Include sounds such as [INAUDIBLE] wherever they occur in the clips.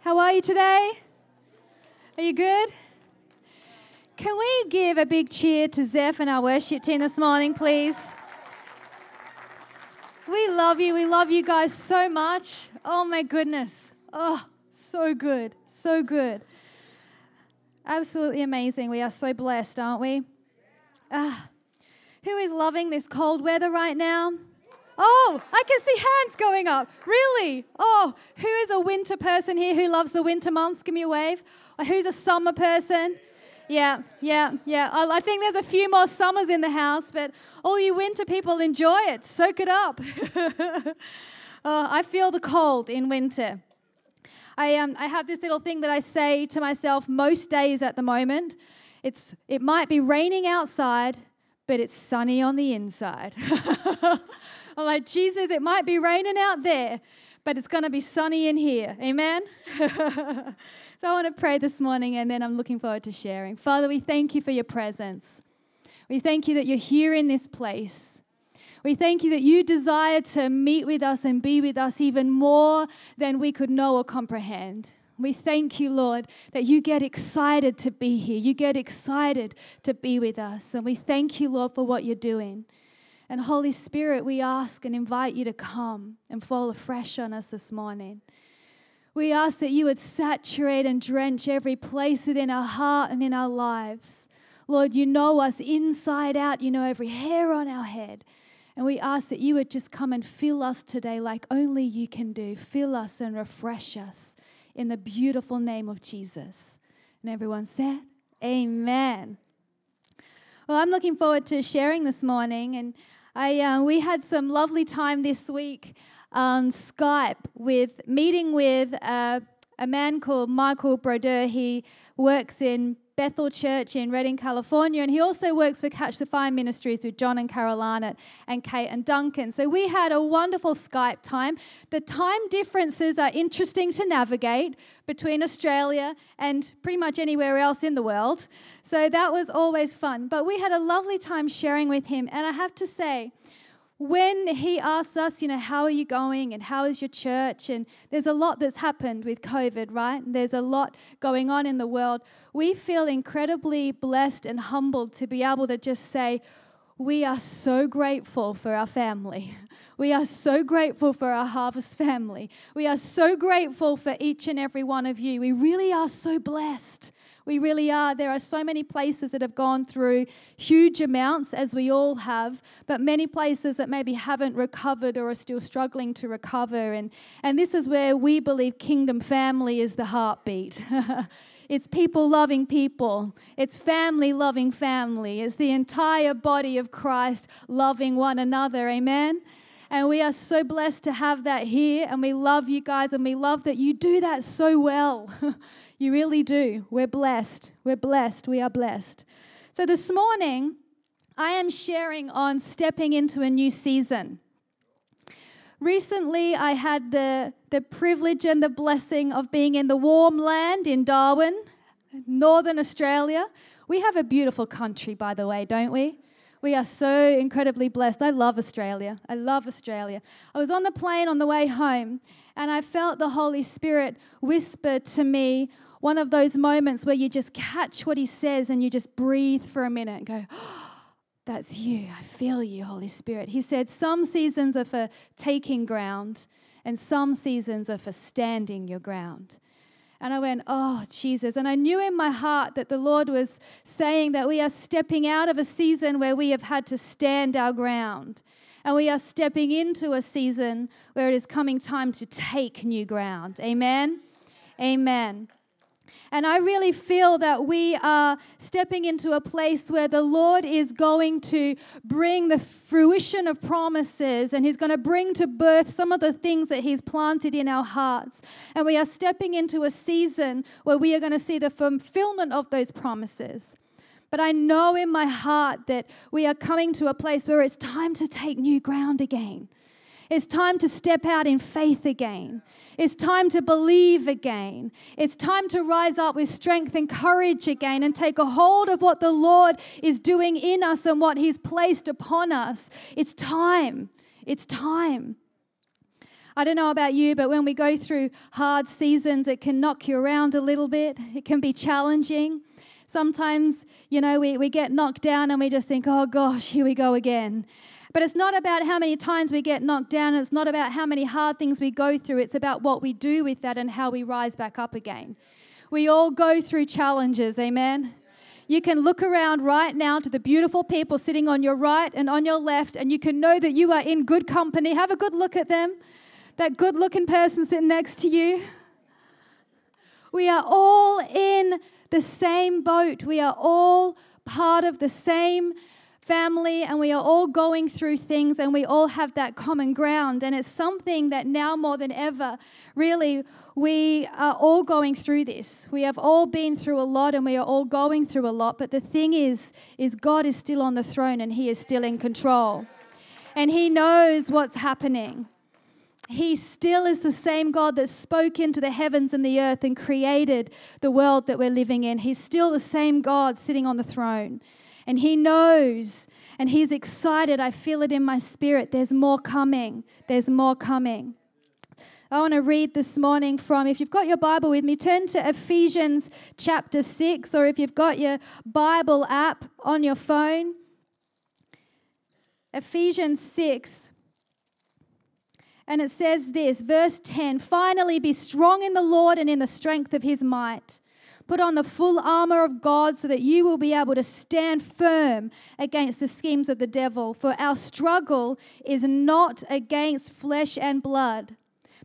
How are you today? Are you good? Can we give a big cheer to Zeph and our worship team this morning, please? We love you. We love you guys so much. Oh my goodness. Oh, so good. So good. Absolutely amazing. We are so blessed, aren't we? Ah, who is loving this cold weather right now? Oh, I can see hands going up. Really? Oh, who is a winter person here who loves the winter months? Give me a wave. Or who's a summer person? Yeah, yeah, yeah. I, I think there's a few more summers in the house, but all you winter people enjoy it. Soak it up. [LAUGHS] oh, I feel the cold in winter. I, um, I have this little thing that I say to myself most days at the moment. It's, it might be raining outside, but it's sunny on the inside. [LAUGHS] I'm like, Jesus, it might be raining out there, but it's going to be sunny in here. Amen? [LAUGHS] so I want to pray this morning, and then I'm looking forward to sharing. Father, we thank you for your presence. We thank you that you're here in this place. We thank you that you desire to meet with us and be with us even more than we could know or comprehend. We thank you, Lord, that you get excited to be here. You get excited to be with us. And we thank you, Lord, for what you're doing. And Holy Spirit, we ask and invite you to come and fall afresh on us this morning. We ask that you would saturate and drench every place within our heart and in our lives. Lord, you know us inside out, you know every hair on our head. And we ask that you would just come and fill us today like only you can do. Fill us and refresh us in the beautiful name of Jesus. And everyone said, Amen. Well, I'm looking forward to sharing this morning. And I, uh, we had some lovely time this week on Skype with meeting with uh, a man called Michael Brodeur. He works in Bethel Church in Redding, California, and he also works for Catch the Fire Ministries with John and Carol Arnott and Kate and Duncan. So we had a wonderful Skype time. The time differences are interesting to navigate between Australia and pretty much anywhere else in the world. So that was always fun. But we had a lovely time sharing with him, and I have to say, when he asks us, you know, how are you going and how is your church? And there's a lot that's happened with COVID, right? There's a lot going on in the world. We feel incredibly blessed and humbled to be able to just say, we are so grateful for our family. [LAUGHS] We are so grateful for our harvest family. We are so grateful for each and every one of you. We really are so blessed. We really are. There are so many places that have gone through huge amounts, as we all have, but many places that maybe haven't recovered or are still struggling to recover. And, and this is where we believe kingdom family is the heartbeat. [LAUGHS] It's people loving people. It's family loving family. It's the entire body of Christ loving one another. Amen. And we are so blessed to have that here. And we love you guys. And we love that you do that so well. [LAUGHS] You really do. We're blessed. We're blessed. We are blessed. So this morning, I am sharing on stepping into a new season. Recently, I had the, the privilege and the blessing of being in the warm land in Darwin, Northern Australia. We have a beautiful country, by the way, don't we? We are so incredibly blessed. I love Australia. I love Australia. I was on the plane on the way home, and I felt the Holy Spirit whisper to me one of those moments where you just catch what he says and you just breathe for a minute and go, [GASPS] That's you. I feel you, Holy Spirit. He said, Some seasons are for taking ground, and some seasons are for standing your ground. And I went, Oh, Jesus. And I knew in my heart that the Lord was saying that we are stepping out of a season where we have had to stand our ground. And we are stepping into a season where it is coming time to take new ground. Amen. Amen. And I really feel that we are stepping into a place where the Lord is going to bring the fruition of promises and He's going to bring to birth some of the things that He's planted in our hearts. And we are stepping into a season where we are going to see the fulfillment of those promises. But I know in my heart that we are coming to a place where it's time to take new ground again. It's time to step out in faith again. It's time to believe again. It's time to rise up with strength and courage again and take a hold of what the Lord is doing in us and what He's placed upon us. It's time. It's time. I don't know about you, but when we go through hard seasons, it can knock you around a little bit. It can be challenging. Sometimes, you know, we, we get knocked down and we just think, oh gosh, here we go again. But it's not about how many times we get knocked down. It's not about how many hard things we go through. It's about what we do with that and how we rise back up again. We all go through challenges, amen? You can look around right now to the beautiful people sitting on your right and on your left, and you can know that you are in good company. Have a good look at them. That good looking person sitting next to you. We are all in the same boat. We are all part of the same family and we are all going through things and we all have that common ground. And it's something that now more than ever, really, we are all going through this. We have all been through a lot and we are all going through a lot. But the thing is, is God is still on the throne and He is still in control. And He knows what's happening. He still is the same God that spoke into the heavens and the earth and created the world that we're living in. He's still the same God sitting on the throne and He knows and He's excited. I feel it in my spirit. There's more coming. There's more coming. I want to read this morning from, if you've got your Bible with me, turn to Ephesians chapter 6, or if you've got your Bible app on your phone, Ephesians 6. And it says this, verse 10 Finally, be strong in the Lord and in the strength of his might. Put on the full armor of God so that you will be able to stand firm against the schemes of the devil. For our struggle is not against flesh and blood,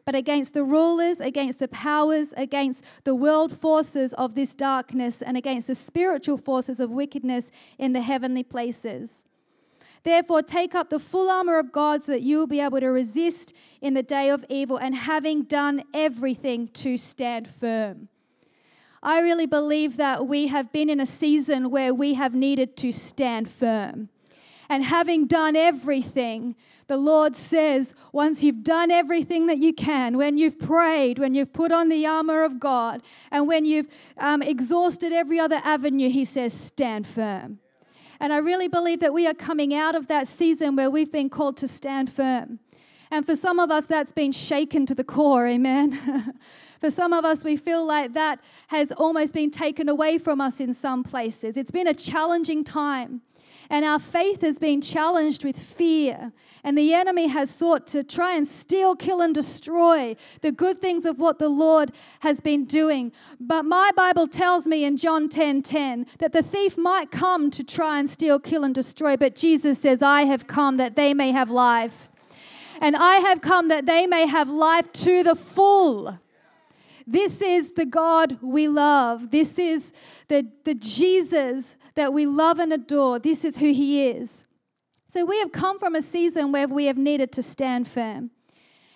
but against the rulers, against the powers, against the world forces of this darkness, and against the spiritual forces of wickedness in the heavenly places. Therefore, take up the full armor of God so that you will be able to resist in the day of evil, and having done everything to stand firm. I really believe that we have been in a season where we have needed to stand firm. And having done everything, the Lord says, once you've done everything that you can, when you've prayed, when you've put on the armor of God, and when you've um, exhausted every other avenue, He says, stand firm. And I really believe that we are coming out of that season where we've been called to stand firm. And for some of us, that's been shaken to the core, amen. [LAUGHS] For some of us, we feel like that has almost been taken away from us in some places. It's been a challenging time. And our faith has been challenged with fear. And the enemy has sought to try and steal, kill, and destroy the good things of what the Lord has been doing. But my Bible tells me in John 10 10 that the thief might come to try and steal, kill, and destroy. But Jesus says, I have come that they may have life. And I have come that they may have life to the full. This is the God we love. This is the, the Jesus that we love and adore. This is who He is. So we have come from a season where we have needed to stand firm.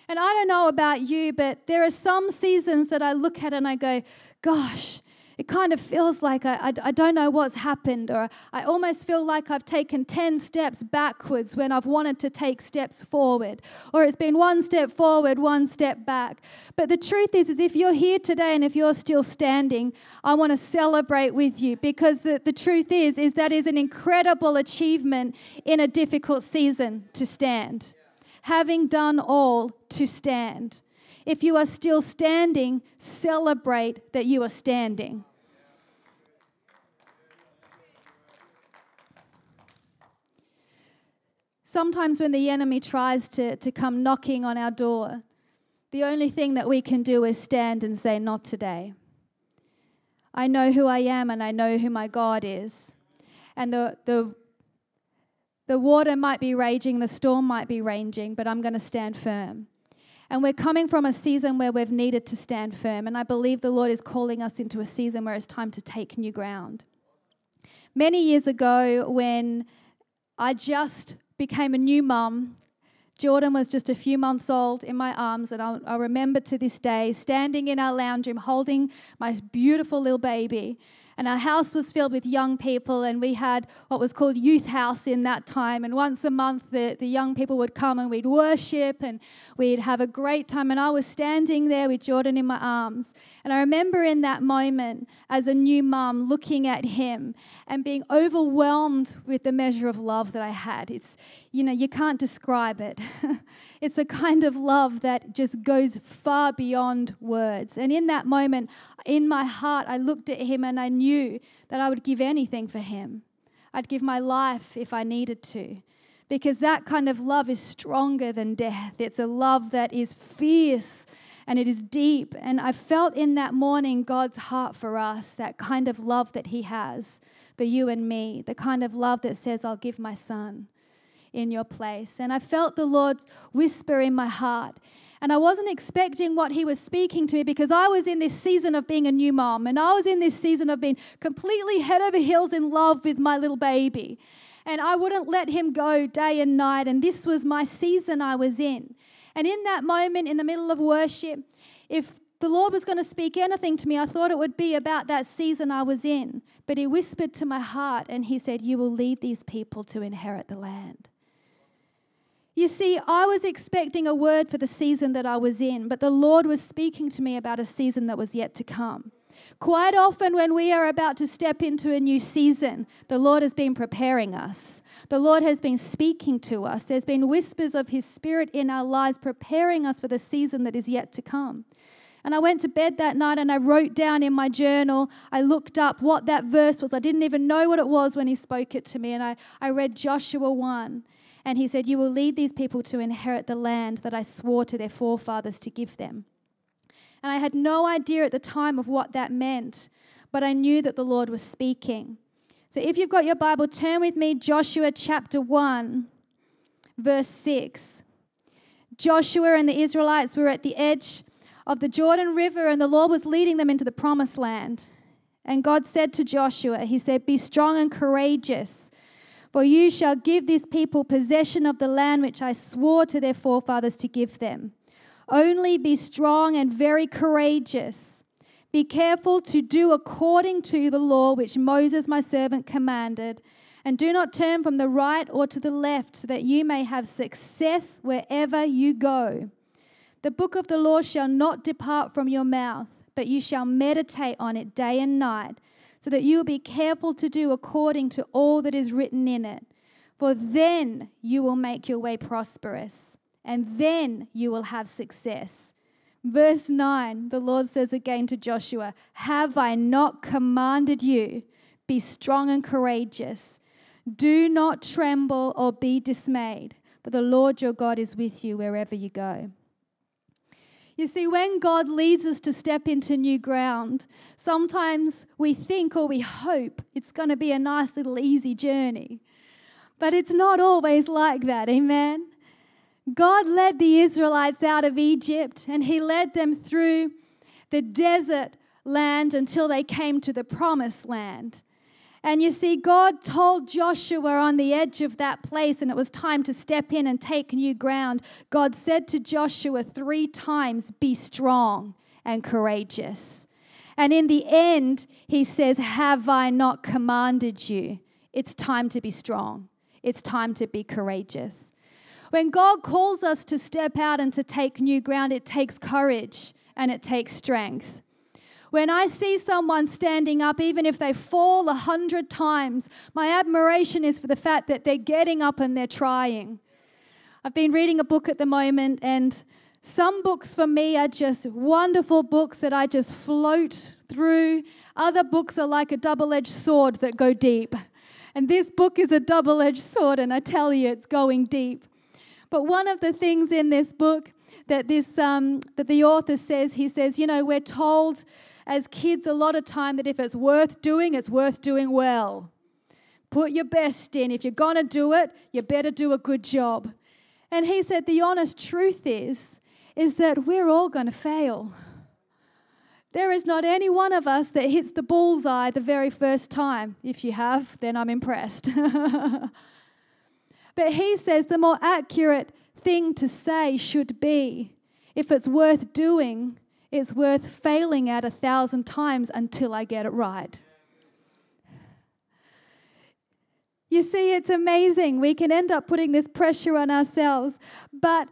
And I don't know about you, but there are some seasons that I look at and I go, gosh, it kind of feels like I, I, I, don't know what's happened, or I almost feel like I've taken 10 steps backwards when I've wanted to take steps forward, or it's been one step forward, one step back. But the truth is, is if you're here today and if you're still standing, I want to celebrate with you because the, the truth is, is that is an incredible achievement in a difficult season to stand. Having done all to stand. If you are still standing, celebrate that you are standing. Sometimes, when the enemy tries to, to come knocking on our door, the only thing that we can do is stand and say, Not today. I know who I am and I know who my God is. And the, the, the water might be raging, the storm might be raging, but I'm going to stand firm. And we're coming from a season where we've needed to stand firm. And I believe the Lord is calling us into a season where it's time to take new ground. Many years ago, when I just became a new mum, Jordan was just a few months old in my arms, and I'll remember to this day standing in our lounge room holding my beautiful little baby. And our house was filled with young people, and we had what was called youth house in that time. And once a month, the, the young people would come and we'd worship and we'd have a great time. And I was standing there with Jordan in my arms. And I remember in that moment, as a new mum, looking at him and being overwhelmed with the measure of love that I had. It's, you know, you can't describe it. [LAUGHS] it's a kind of love that just goes far beyond words. And in that moment, in my heart, I looked at him and I knew that I would give anything for him. I'd give my life if I needed to. Because that kind of love is stronger than death. It's a love that is fierce and it is deep. And I felt in that morning God's heart for us, that kind of love that He has for you and me, the kind of love that says, I'll give my son in your place. And I felt the Lord's whisper in my heart. And I wasn't expecting what he was speaking to me because I was in this season of being a new mom and I was in this season of being completely head over heels in love with my little baby. And I wouldn't let him go day and night. And this was my season I was in. And in that moment, in the middle of worship, if the Lord was going to speak anything to me, I thought it would be about that season I was in. But He whispered to my heart and He said, You will lead these people to inherit the land. You see, I was expecting a word for the season that I was in, but the Lord was speaking to me about a season that was yet to come. Quite often, when we are about to step into a new season, the Lord has been preparing us. The Lord has been speaking to us. There's been whispers of His Spirit in our lives, preparing us for the season that is yet to come. And I went to bed that night and I wrote down in my journal, I looked up what that verse was. I didn't even know what it was when He spoke it to me. And I, I read Joshua 1. And He said, You will lead these people to inherit the land that I swore to their forefathers to give them. And I had no idea at the time of what that meant, but I knew that the Lord was speaking. So if you've got your Bible, turn with me Joshua chapter 1, verse 6. Joshua and the Israelites were at the edge of the Jordan River, and the Lord was leading them into the promised land. And God said to Joshua, He said, Be strong and courageous, for you shall give this people possession of the land which I swore to their forefathers to give them. Only be strong and very courageous be careful to do according to the law which Moses my servant commanded, and do not turn from the right or to the left, so that you may have success wherever you go. The book of the law shall not depart from your mouth, but you shall meditate on it day and night, so that you will be careful to do according to all that is written in it. For then you will make your way prosperous, and then you will have success. Verse 9, the Lord says again to Joshua, Have I not commanded you? Be strong and courageous. Do not tremble or be dismayed, for the Lord your God is with you wherever you go. You see, when God leads us to step into new ground, sometimes we think or we hope it's going to be a nice little easy journey. But it's not always like that, amen? God led the Israelites out of Egypt and he led them through the desert land until they came to the promised land. And you see, God told Joshua on the edge of that place, and it was time to step in and take new ground. God said to Joshua three times, Be strong and courageous. And in the end, he says, Have I not commanded you? It's time to be strong, it's time to be courageous. When God calls us to step out and to take new ground, it takes courage and it takes strength. When I see someone standing up, even if they fall a hundred times, my admiration is for the fact that they're getting up and they're trying. I've been reading a book at the moment, and some books for me are just wonderful books that I just float through. Other books are like a double edged sword that go deep. And this book is a double edged sword, and I tell you, it's going deep. But one of the things in this book that this um, that the author says, he says, you know, we're told as kids a lot of time that if it's worth doing, it's worth doing well. Put your best in. If you're gonna do it, you better do a good job. And he said the honest truth is, is that we're all to fail. There is not any one of us that hits the bullseye the very first time. If you have, then I'm impressed. [LAUGHS] but he says the more accurate thing to say should be if it's worth doing, it's worth failing at a thousand times until I get it right. You see, it's amazing. We can end up putting this pressure on ourselves, but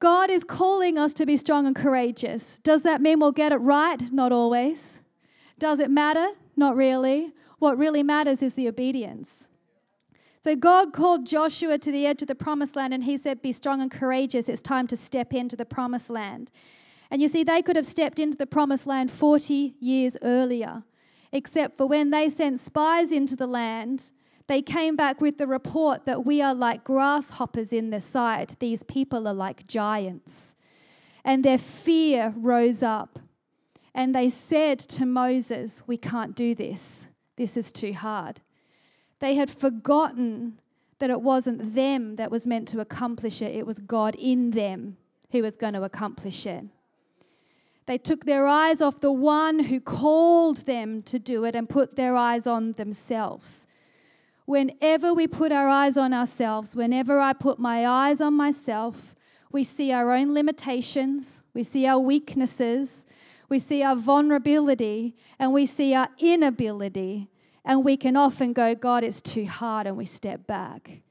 God is calling us to be strong and courageous. Does that mean we'll get it right? Not always. Does it matter? Not really. What really matters is the obedience. So God called Joshua to the edge of the promised land and he said, Be strong and courageous. It's time to step into the promised land. And you see, they could have stepped into the promised land 40 years earlier, except for when they sent spies into the land they came back with the report that we are like grasshoppers in the sight. These people are like giants. And their fear rose up. And they said to Moses, We can't do this. This is too hard. They had forgotten that it wasn't them that was meant to accomplish it, it was God in them who was going to accomplish it. They took their eyes off the one who called them to do it and put their eyes on themselves. Whenever we put our eyes on ourselves, whenever I put my eyes on myself, we see our own limitations, we see our weaknesses, we see our vulnerability, and we see our inability. And we can often go, God, it's too hard, and we step back.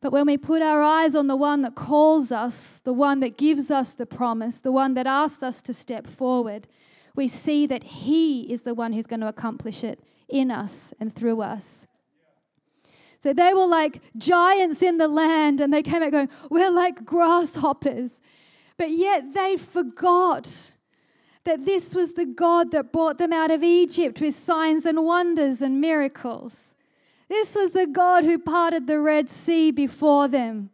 But when we put our eyes on the one that calls us, the one that gives us the promise, the one that asks us to step forward, we see that He is the one who's going to accomplish it in us and through us. So they were like giants in the land, and they came out going, We're like grasshoppers. But yet they forgot that this was the God that brought them out of Egypt with signs and wonders and miracles. This was the God who parted the Red Sea before them.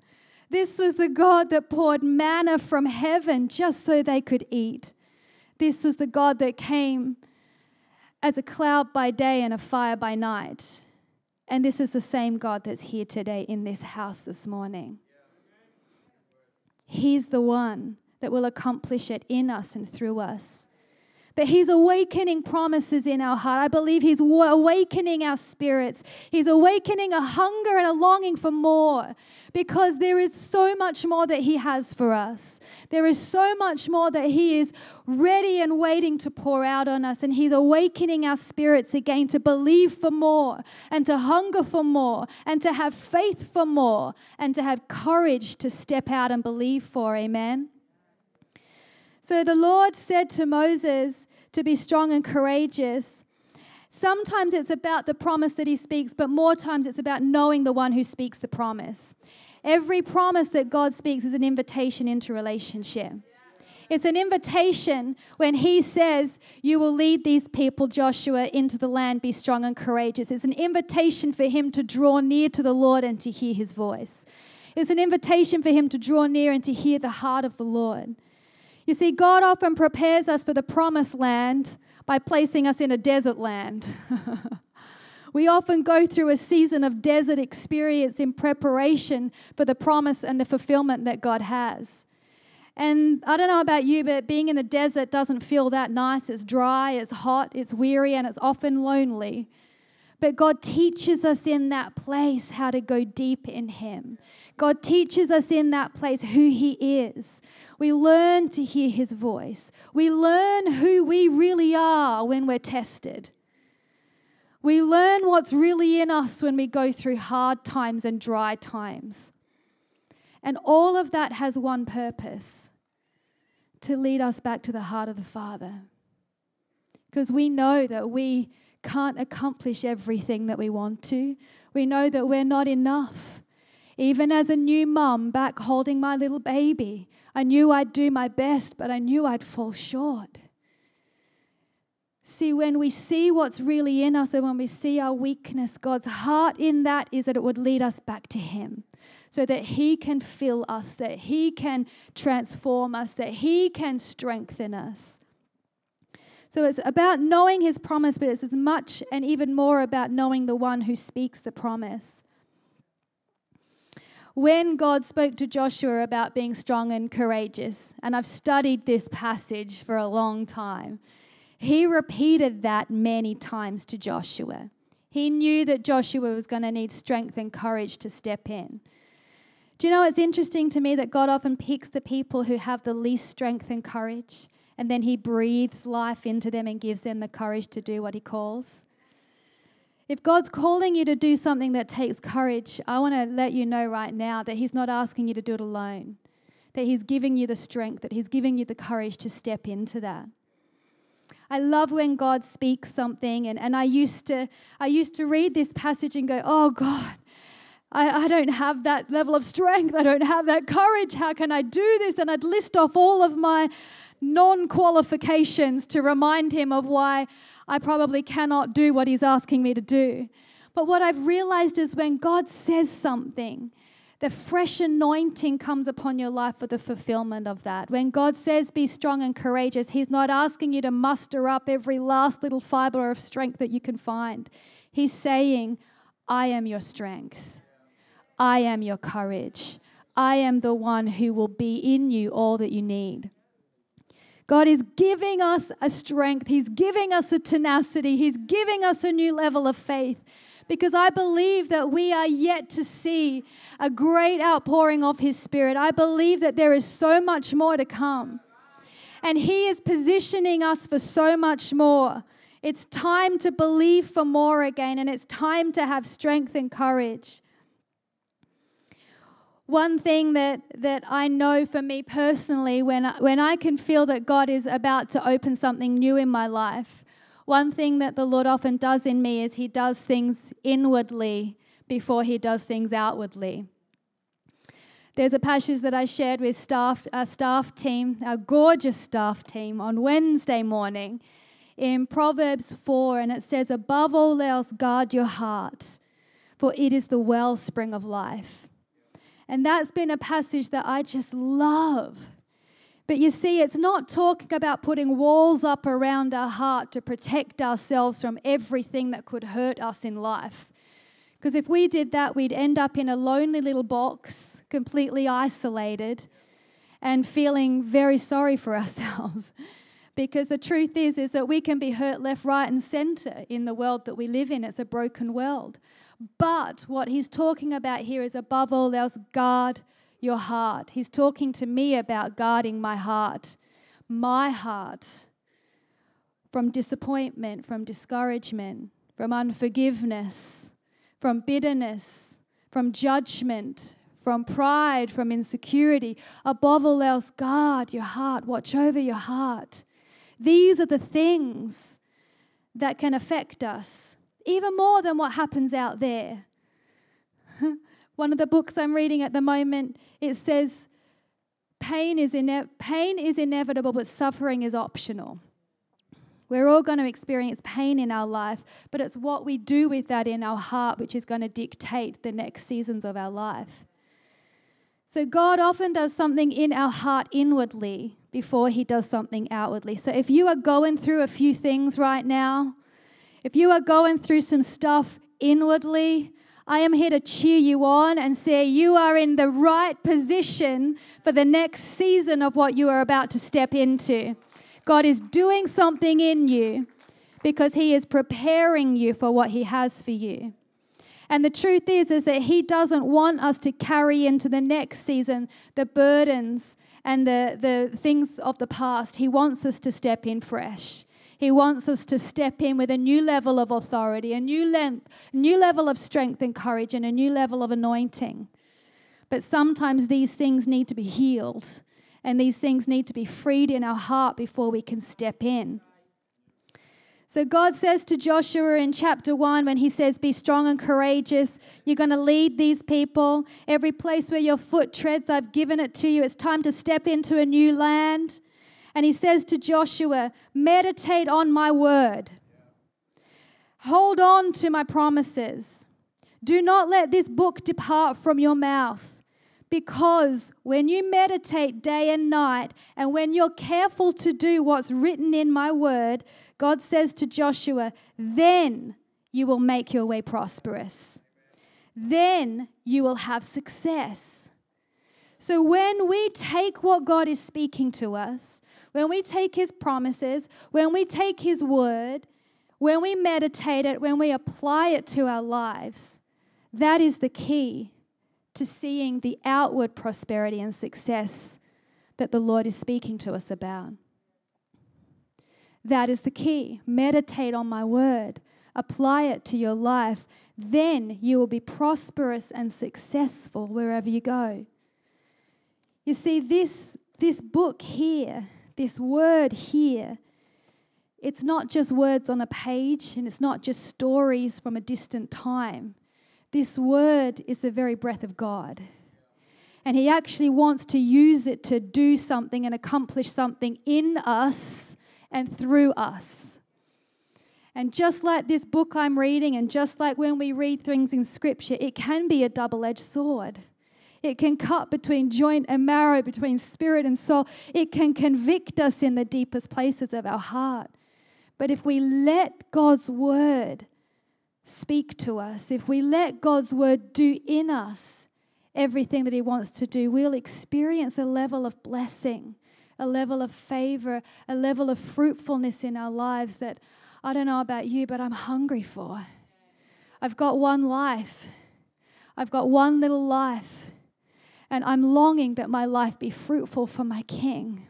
This was the God that poured manna from heaven just so they could eat. This was the God that came as a cloud by day and a fire by night. And this is the same God that's here today in this house this morning. He's the one that will accomplish it in us and through us. But He's awakening promises in our heart. I believe He's awakening our spirits. He's awakening a hunger and a longing for more because there is so much more that He has for us. There is so much more that He is ready and waiting to pour out on us. And He's awakening our spirits again to believe for more and to hunger for more and to have faith for more and to have courage to step out and believe for. Amen. So the Lord said to Moses to be strong and courageous. Sometimes it's about the promise that he speaks, but more times it's about knowing the one who speaks the promise. Every promise that God speaks is an invitation into relationship. It's an invitation when he says, You will lead these people, Joshua, into the land, be strong and courageous. It's an invitation for him to draw near to the Lord and to hear his voice. It's an invitation for him to draw near and to hear the heart of the Lord. You see, God often prepares us for the promised land by placing us in a desert land. [LAUGHS] we often go through a season of desert experience in preparation for the promise and the fulfillment that God has. And I don't know about you, but being in the desert doesn't feel that nice. It's dry, it's hot, it's weary, and it's often lonely. But God teaches us in that place how to go deep in Him. God teaches us in that place who He is. We learn to hear His voice. We learn who we really are when we're tested. We learn what's really in us when we go through hard times and dry times. And all of that has one purpose to lead us back to the heart of the Father. Because we know that we can't accomplish everything that we want to. We know that we're not enough. Even as a new mum back holding my little baby, I knew I'd do my best, but I knew I'd fall short. See, when we see what's really in us and when we see our weakness, God's heart in that is that it would lead us back to Him so that He can fill us, that He can transform us, that He can strengthen us. So it's about knowing His promise, but it's as much and even more about knowing the one who speaks the promise. when God spoke to Joshua about being strong and courageous, and I've studied this passage for a long time, he repeated that many times to Joshua. He knew that Joshua was going to need strength and courage to step in. Do you know it's interesting to me that God often picks the people who have the least strength and courage, and then He breathes life into them and gives them the courage to do what He calls? If God's calling you to do something that takes courage, I want to let you know right now that He's not asking you to do it alone, that He's giving you the strength, that He's giving you the courage to step into that. I love when God speaks something, and, and I used to I used to read this passage and go, oh God, I, I don't have that level of strength. I don't have that courage. How can I do this? And I'd list off all of my non qualifications to remind him of why I probably cannot do what he's asking me to do. But what I've realized is when God says something, the fresh anointing comes upon your life for the fulfillment of that. When God says, be strong and courageous, He's not asking you to muster up every last little fiber of strength that you can find. He's saying, I am your strength. I am your courage. I am the one who will be in you all that you need. God is giving us a strength. He's giving us a tenacity. He's giving us a new level of faith because I believe that we are yet to see a great outpouring of His Spirit. I believe that there is so much more to come. And He is positioning us for so much more. It's time to believe for more again, and it's time to have strength and courage one thing that, that I know for me personally, when I, when I can feel that God is about to open something new in my life, one thing that the Lord often does in me is He does things inwardly before He does things outwardly. There's a passage that I shared with staff, our staff team, our gorgeous staff team, on Wednesday morning in Proverbs 4, and it says, Above all else, guard your heart, for it is the wellspring of life. And that's been a passage that I just love. But you see, it's not talking about putting walls up around our heart to protect ourselves from everything that could hurt us in life. Because if we did that, we'd end up in a lonely little box, completely isolated, and feeling very sorry for [LAUGHS] ourselves. because the truth is is that we can be hurt left, right, and center in the world that we live in. It's a broken world. But what he's talking about here is above all else, guard your heart. He's talking to me about guarding my heart, my heart from disappointment, from discouragement, from unforgiveness, from bitterness, from judgment, from pride, from insecurity. Above all else, guard your heart, watch over your heart. These are the things that can affect us even more than what happens out there. [LAUGHS] One of the books I'm reading at the moment, it says, pain is, ine- pain is inevitable, but suffering is optional. We're all going to experience pain in our life, but it's what we do with that in our heart which is going to dictate the next seasons of our life. So, God often does something in our heart inwardly before He does something outwardly. So, if you are going through a few things right now, if you are going through some stuff inwardly, I am here to cheer you on and say you are in the right position for the next season of what you are about to step into. God is doing something in you because he is preparing you for what he has for you. And the truth is is that he doesn't want us to carry into the next season the burdens and the, the things of the past. He wants us to step in fresh. He wants us to step in with a new level of authority, a new, length, new level of strength and courage, and a new level of anointing. But sometimes these things need to be healed, and these things need to be freed in our heart before we can step in. So God says to Joshua in chapter 1 when he says, Be strong and courageous. You're going to lead these people. Every place where your foot treads, I've given it to you. It's time to step into a new land. And he says to Joshua, Meditate on my word, hold on to my promises. Do not let this book depart from your mouth. Because when you meditate day and night, and when you're careful to do what's written in my word, God says to Joshua, then you will make your way prosperous. then you will have success. So when we take what God is speaking to us, when we take His promises, when we take His word, when we meditate it, when we apply it to our lives, that is the key to seeing the outward prosperity and success that the Lord is speaking to us about. That is the key. Meditate on my word, apply it to your life. Then you will be prosperous and successful wherever you go. You see, this, this book here, this word here, it's not just words on a page and it's not just stories from a distant time. This word is the very breath of God. And He actually wants to use it to do something and accomplish something in us and through us. And just like this book I'm reading, and just like when we read things in Scripture, it can be a double edged sword. It can cut between joint and marrow, between spirit and soul. It can convict us in the deepest places of our heart. But if we let God's word speak to us, if we let God's word do in us everything that He wants to do, we'll experience a level of blessing, a level of favor, a level of fruitfulness in our lives that I don't know about you, but I'm hungry for. I've got one life. I've got one little life. And I'm longing that my life be fruitful for my King.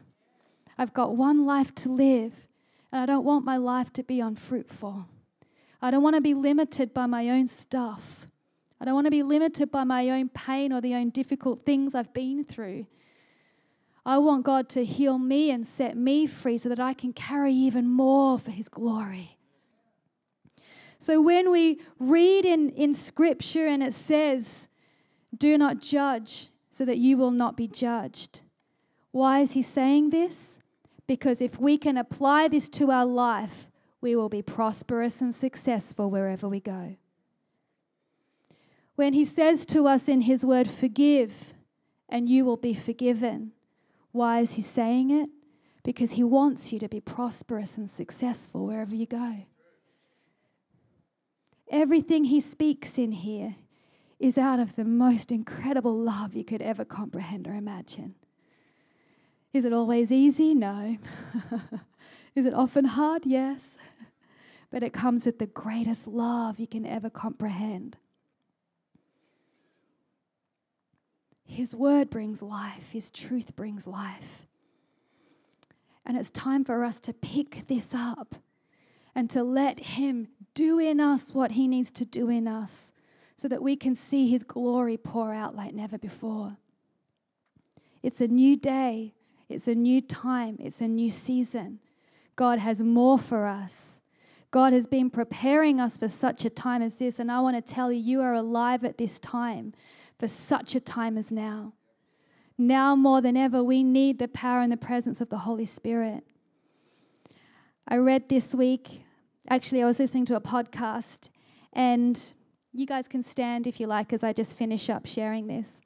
I've got one life to live, and I don't want my life to be unfruitful. I don't want to be limited by my own stuff. I don't want to be limited by my own pain or the own difficult things I've been through. I want God to heal me and set me free so that I can carry even more for His glory. So when we read in, in Scripture and it says, Do not judge, so that you will not be judged. Why is he saying this? Because if we can apply this to our life, we will be prosperous and successful wherever we go. When he says to us in his word, forgive, and you will be forgiven, why is he saying it? Because he wants you to be prosperous and successful wherever you go. Everything he speaks in here is out of the most incredible love you could ever comprehend or imagine. Is it always easy? No. [LAUGHS] is it often hard? Yes. [LAUGHS] But it comes with the greatest love you can ever comprehend. His word brings life, His truth brings life. And it's time for us to pick this up and to let Him do in us what He needs to do in us so that we can see His glory pour out like never before. It's a new day, it's a new time, it's a new season. God has more for us. God has been preparing us for such a time as this, and I want to tell you, you are alive at this time for such a time as now. Now more than ever, we need the power and the presence of the Holy Spirit. I read this week, actually, I was listening to a podcast, and you guys can stand if you like as I just finish up sharing this.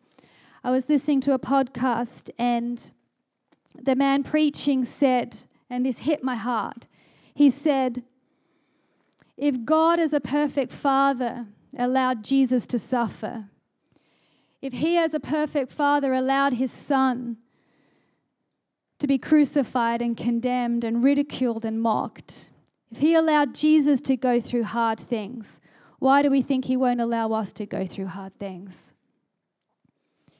I was listening to a podcast, and the man preaching said, and this hit my heart. He said, If God, as a perfect father, allowed Jesus to suffer, if he, as a perfect father, allowed his son to be crucified and condemned and ridiculed and mocked, if he allowed Jesus to go through hard things, why do we think He won't allow us to go through hard things?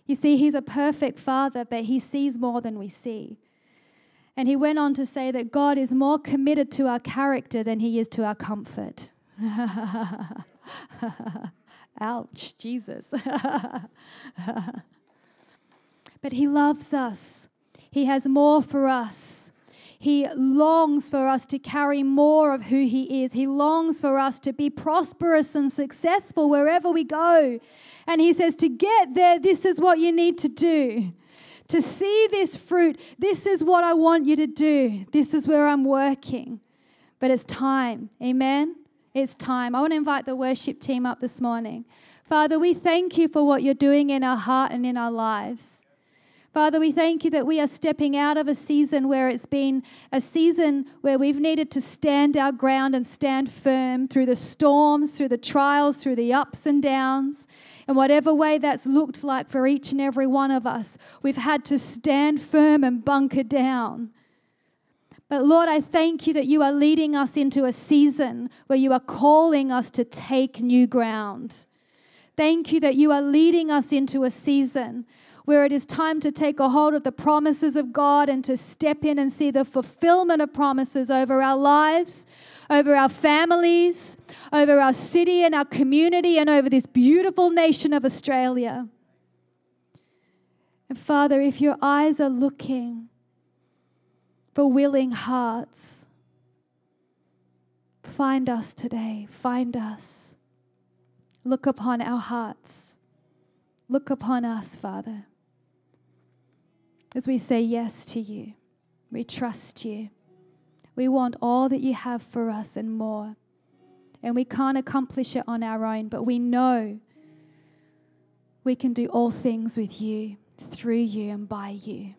You see, He's a perfect Father, but He sees more than we see. And He went on to say that God is more committed to our character than He is to our comfort. [LAUGHS] Ouch, Jesus. [LAUGHS] but He loves us, He has more for us. He longs for us to carry more of who He is. He longs for us to be prosperous and successful wherever we go. And He says, to get there, this is what you need to do. To see this fruit, this is what I want you to do. This is where I'm working. But it's time. Amen? It's time. I want to invite the worship team up this morning. Father, we thank you for what you're doing in our heart and in our lives. Father, we thank you that we are stepping out of a season where it's been a season where we've needed to stand our ground and stand firm through the storms, through the trials, through the ups and downs. In whatever way that's looked like for each and every one of us, we've had to stand firm and bunker down. But Lord, I thank you that you are leading us into a season where you are calling us to take new ground. Thank you that you are leading us into a season where it is time to take a hold of the promises of God and to step in and see the fulfillment of promises over our lives, over our families, over our city and our community, and over this beautiful nation of Australia. And Father, if your eyes are looking for willing hearts, find us today. Find us. Look upon our hearts. Look upon us, Father as we say yes to you. We trust you. We want all that you have for us and more. And we can't accomplish it on our own, but we know we can do all things with you, through you, and by you.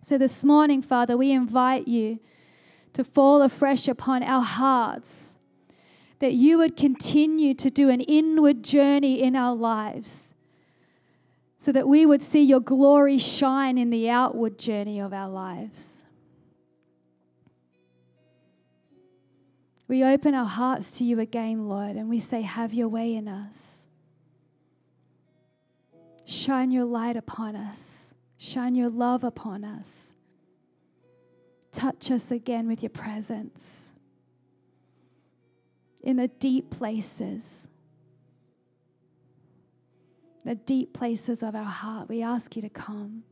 So this morning, Father, we invite you to fall afresh upon our hearts, that you would continue to do an inward journey in our lives so that we would see your glory shine in the outward journey of our lives. We open our hearts to you again, Lord, and we say, Have your way in us. Shine your light upon us, shine your love upon us. Touch us again with your presence in the deep places the deep places of our heart. We ask you to come.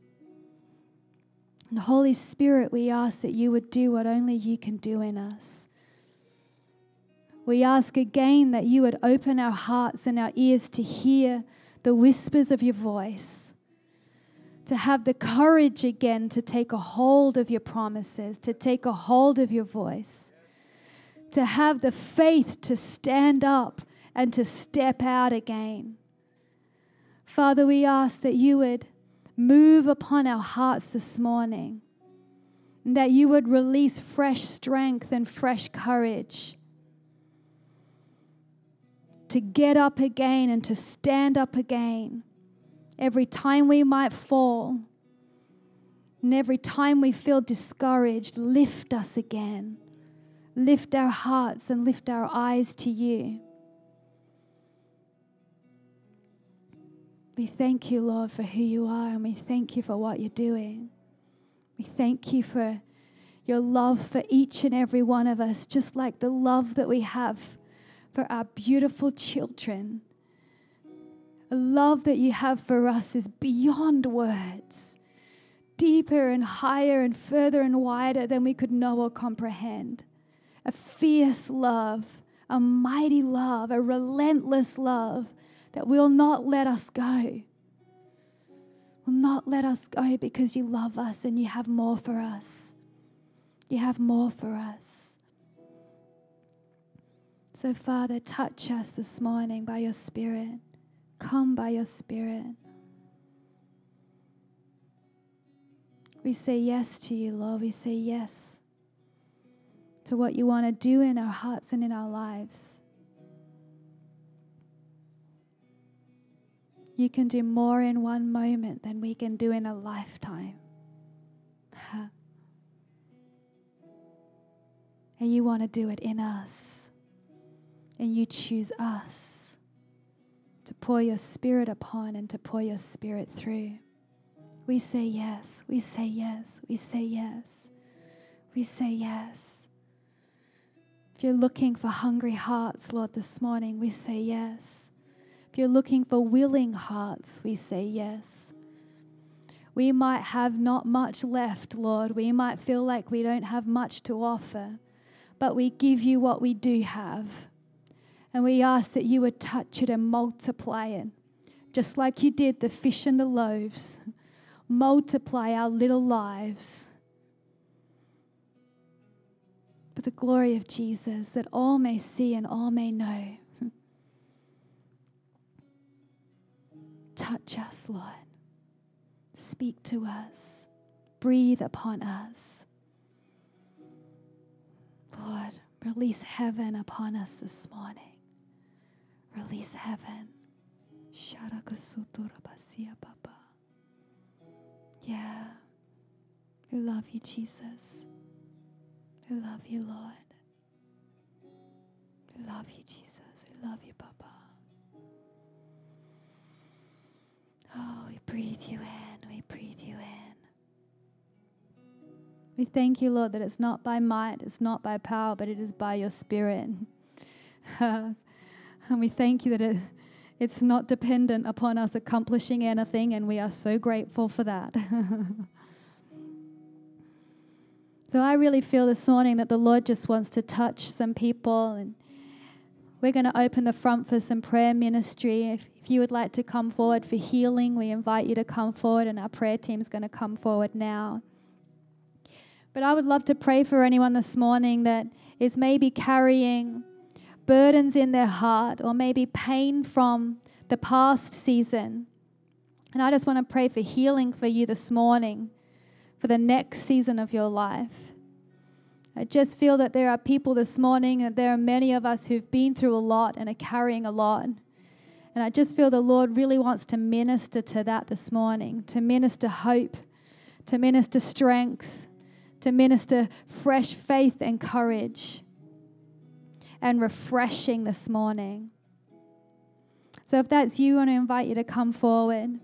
And Holy Spirit, we ask that you would do what only you can do in us. We ask again that you would open our hearts and our ears to hear the whispers of your voice, to have the courage again to take a hold of your promises, to take a hold of your voice, to have the faith to stand up and to step out again. Father, we ask that you would move upon our hearts this morning, and that you would release fresh strength and fresh courage to get up again and to stand up again every time we might fall. And every time we feel discouraged, lift us again. Lift our hearts and lift our eyes to you. We thank you, Lord, for who you are, and we thank you for what you're doing. We thank you for your love for each and every one of us, just like the love that we have for our beautiful children. A love that you have for us is beyond words, deeper and higher and further and wider than we could know or comprehend. A fierce love, a mighty love, a relentless love that will not let us go. Will not let us go because you love us and you have more for us. You have more for us. So, Father, touch us this morning by your Spirit. Come by your Spirit. We say yes to you, Lord. We say yes to what you want to do in our hearts and in our lives. You can do more in one moment than we can do in a lifetime. [LAUGHS] and you want to do it in us. And you choose us to pour your spirit upon and to pour your spirit through. We say yes, we say yes, we say yes, we say yes. If you're looking for hungry hearts, Lord, this morning, we say yes. You're looking for willing hearts, we say yes. We might have not much left, Lord. We might feel like we don't have much to offer, but we give you what we do have. And we ask that you would touch it and multiply it, just like you did the fish and the loaves. Multiply our little lives for the glory of Jesus, that all may see and all may know Touch us, Lord. Speak to us. Breathe upon us. Lord, release heaven upon us this morning. Release heaven. Yeah. We love you, Jesus. We love you, Lord. We love you, Jesus. We love you, Papa. Oh, we breathe you in. We breathe you in. We thank you, Lord, that it's not by might, it's not by power, but it is by your Spirit. [LAUGHS] and we thank you that it, it's not dependent upon us accomplishing anything, and we are so grateful for that. [LAUGHS] so I really feel this morning that the Lord just wants to touch some people and we're going to open the front for some prayer ministry. If, if you would like to come forward for healing, we invite you to come forward, and our prayer team is going to come forward now. But I would love to pray for anyone this morning that is maybe carrying burdens in their heart or maybe pain from the past season. And I just want to pray for healing for you this morning, for the next season of your life. I just feel that there are people this morning, and there are many of us who've been through a lot and are carrying a lot. And I just feel the Lord really wants to minister to that this morning, to minister hope, to minister strength, to minister fresh faith and courage and refreshing this morning. So if that's you, I want to invite you to come forward.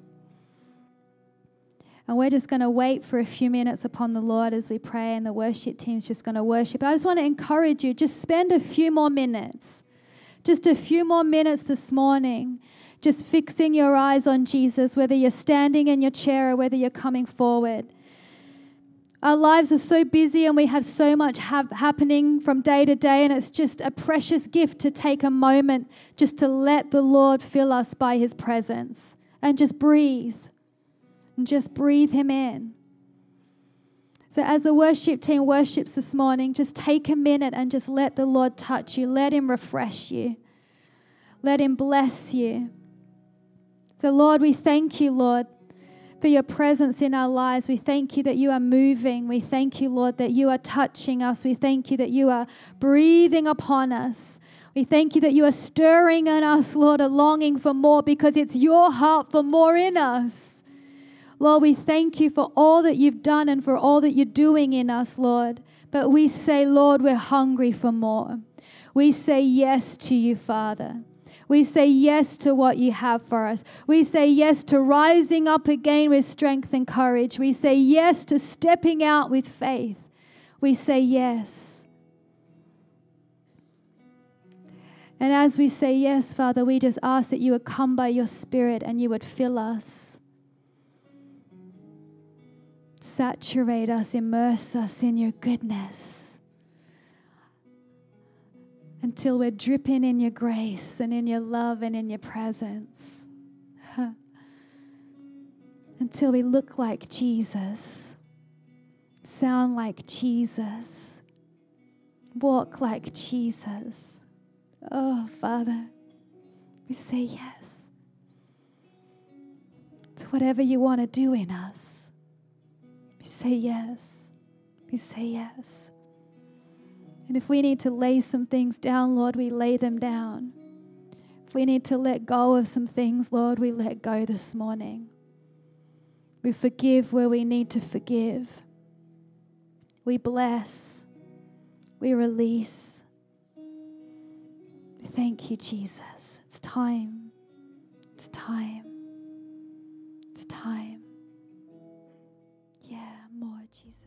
And we're just going to wait for a few minutes upon the Lord as we pray, and the worship team's just going to worship. I just want to encourage you just spend a few more minutes, just a few more minutes this morning, just fixing your eyes on Jesus, whether you're standing in your chair or whether you're coming forward. Our lives are so busy and we have so much ha- happening from day to day, and it's just a precious gift to take a moment just to let the Lord fill us by His presence and just breathe and just breathe Him in. So, as the worship team worships this morning, just take a minute and just let the Lord touch you. Let Him refresh you. Let Him bless you. So, Lord, we thank you, Lord, for your presence in our lives. We thank you that you are moving. We thank you, Lord, that you are touching us. We thank you that you are breathing upon us. We thank you that you are stirring in us, Lord, a longing for more because it's your heart for more in us. Lord, we thank you for all that you've done and for all that you're doing in us, Lord. But we say, Lord, we're hungry for more. We say yes to you, Father. We say yes to what you have for us. We say yes to rising up again with strength and courage. We say yes to stepping out with faith. We say yes. And as we say yes, Father, we just ask that you would come by your Spirit and you would fill us. Saturate us, immerse us in your goodness until we're dripping in your grace and in your love and in your presence. [LAUGHS] until we look like Jesus, sound like Jesus, walk like Jesus. Oh, Father, we say yes to whatever you want to do in us. We say yes. We say yes. And if we need to lay some things down, Lord, we lay them down. If we need to let go of some things, Lord, we let go this morning. We forgive where we need to forgive. We bless. We release. Thank you, Jesus. It's time. It's time. It's time. Jesus.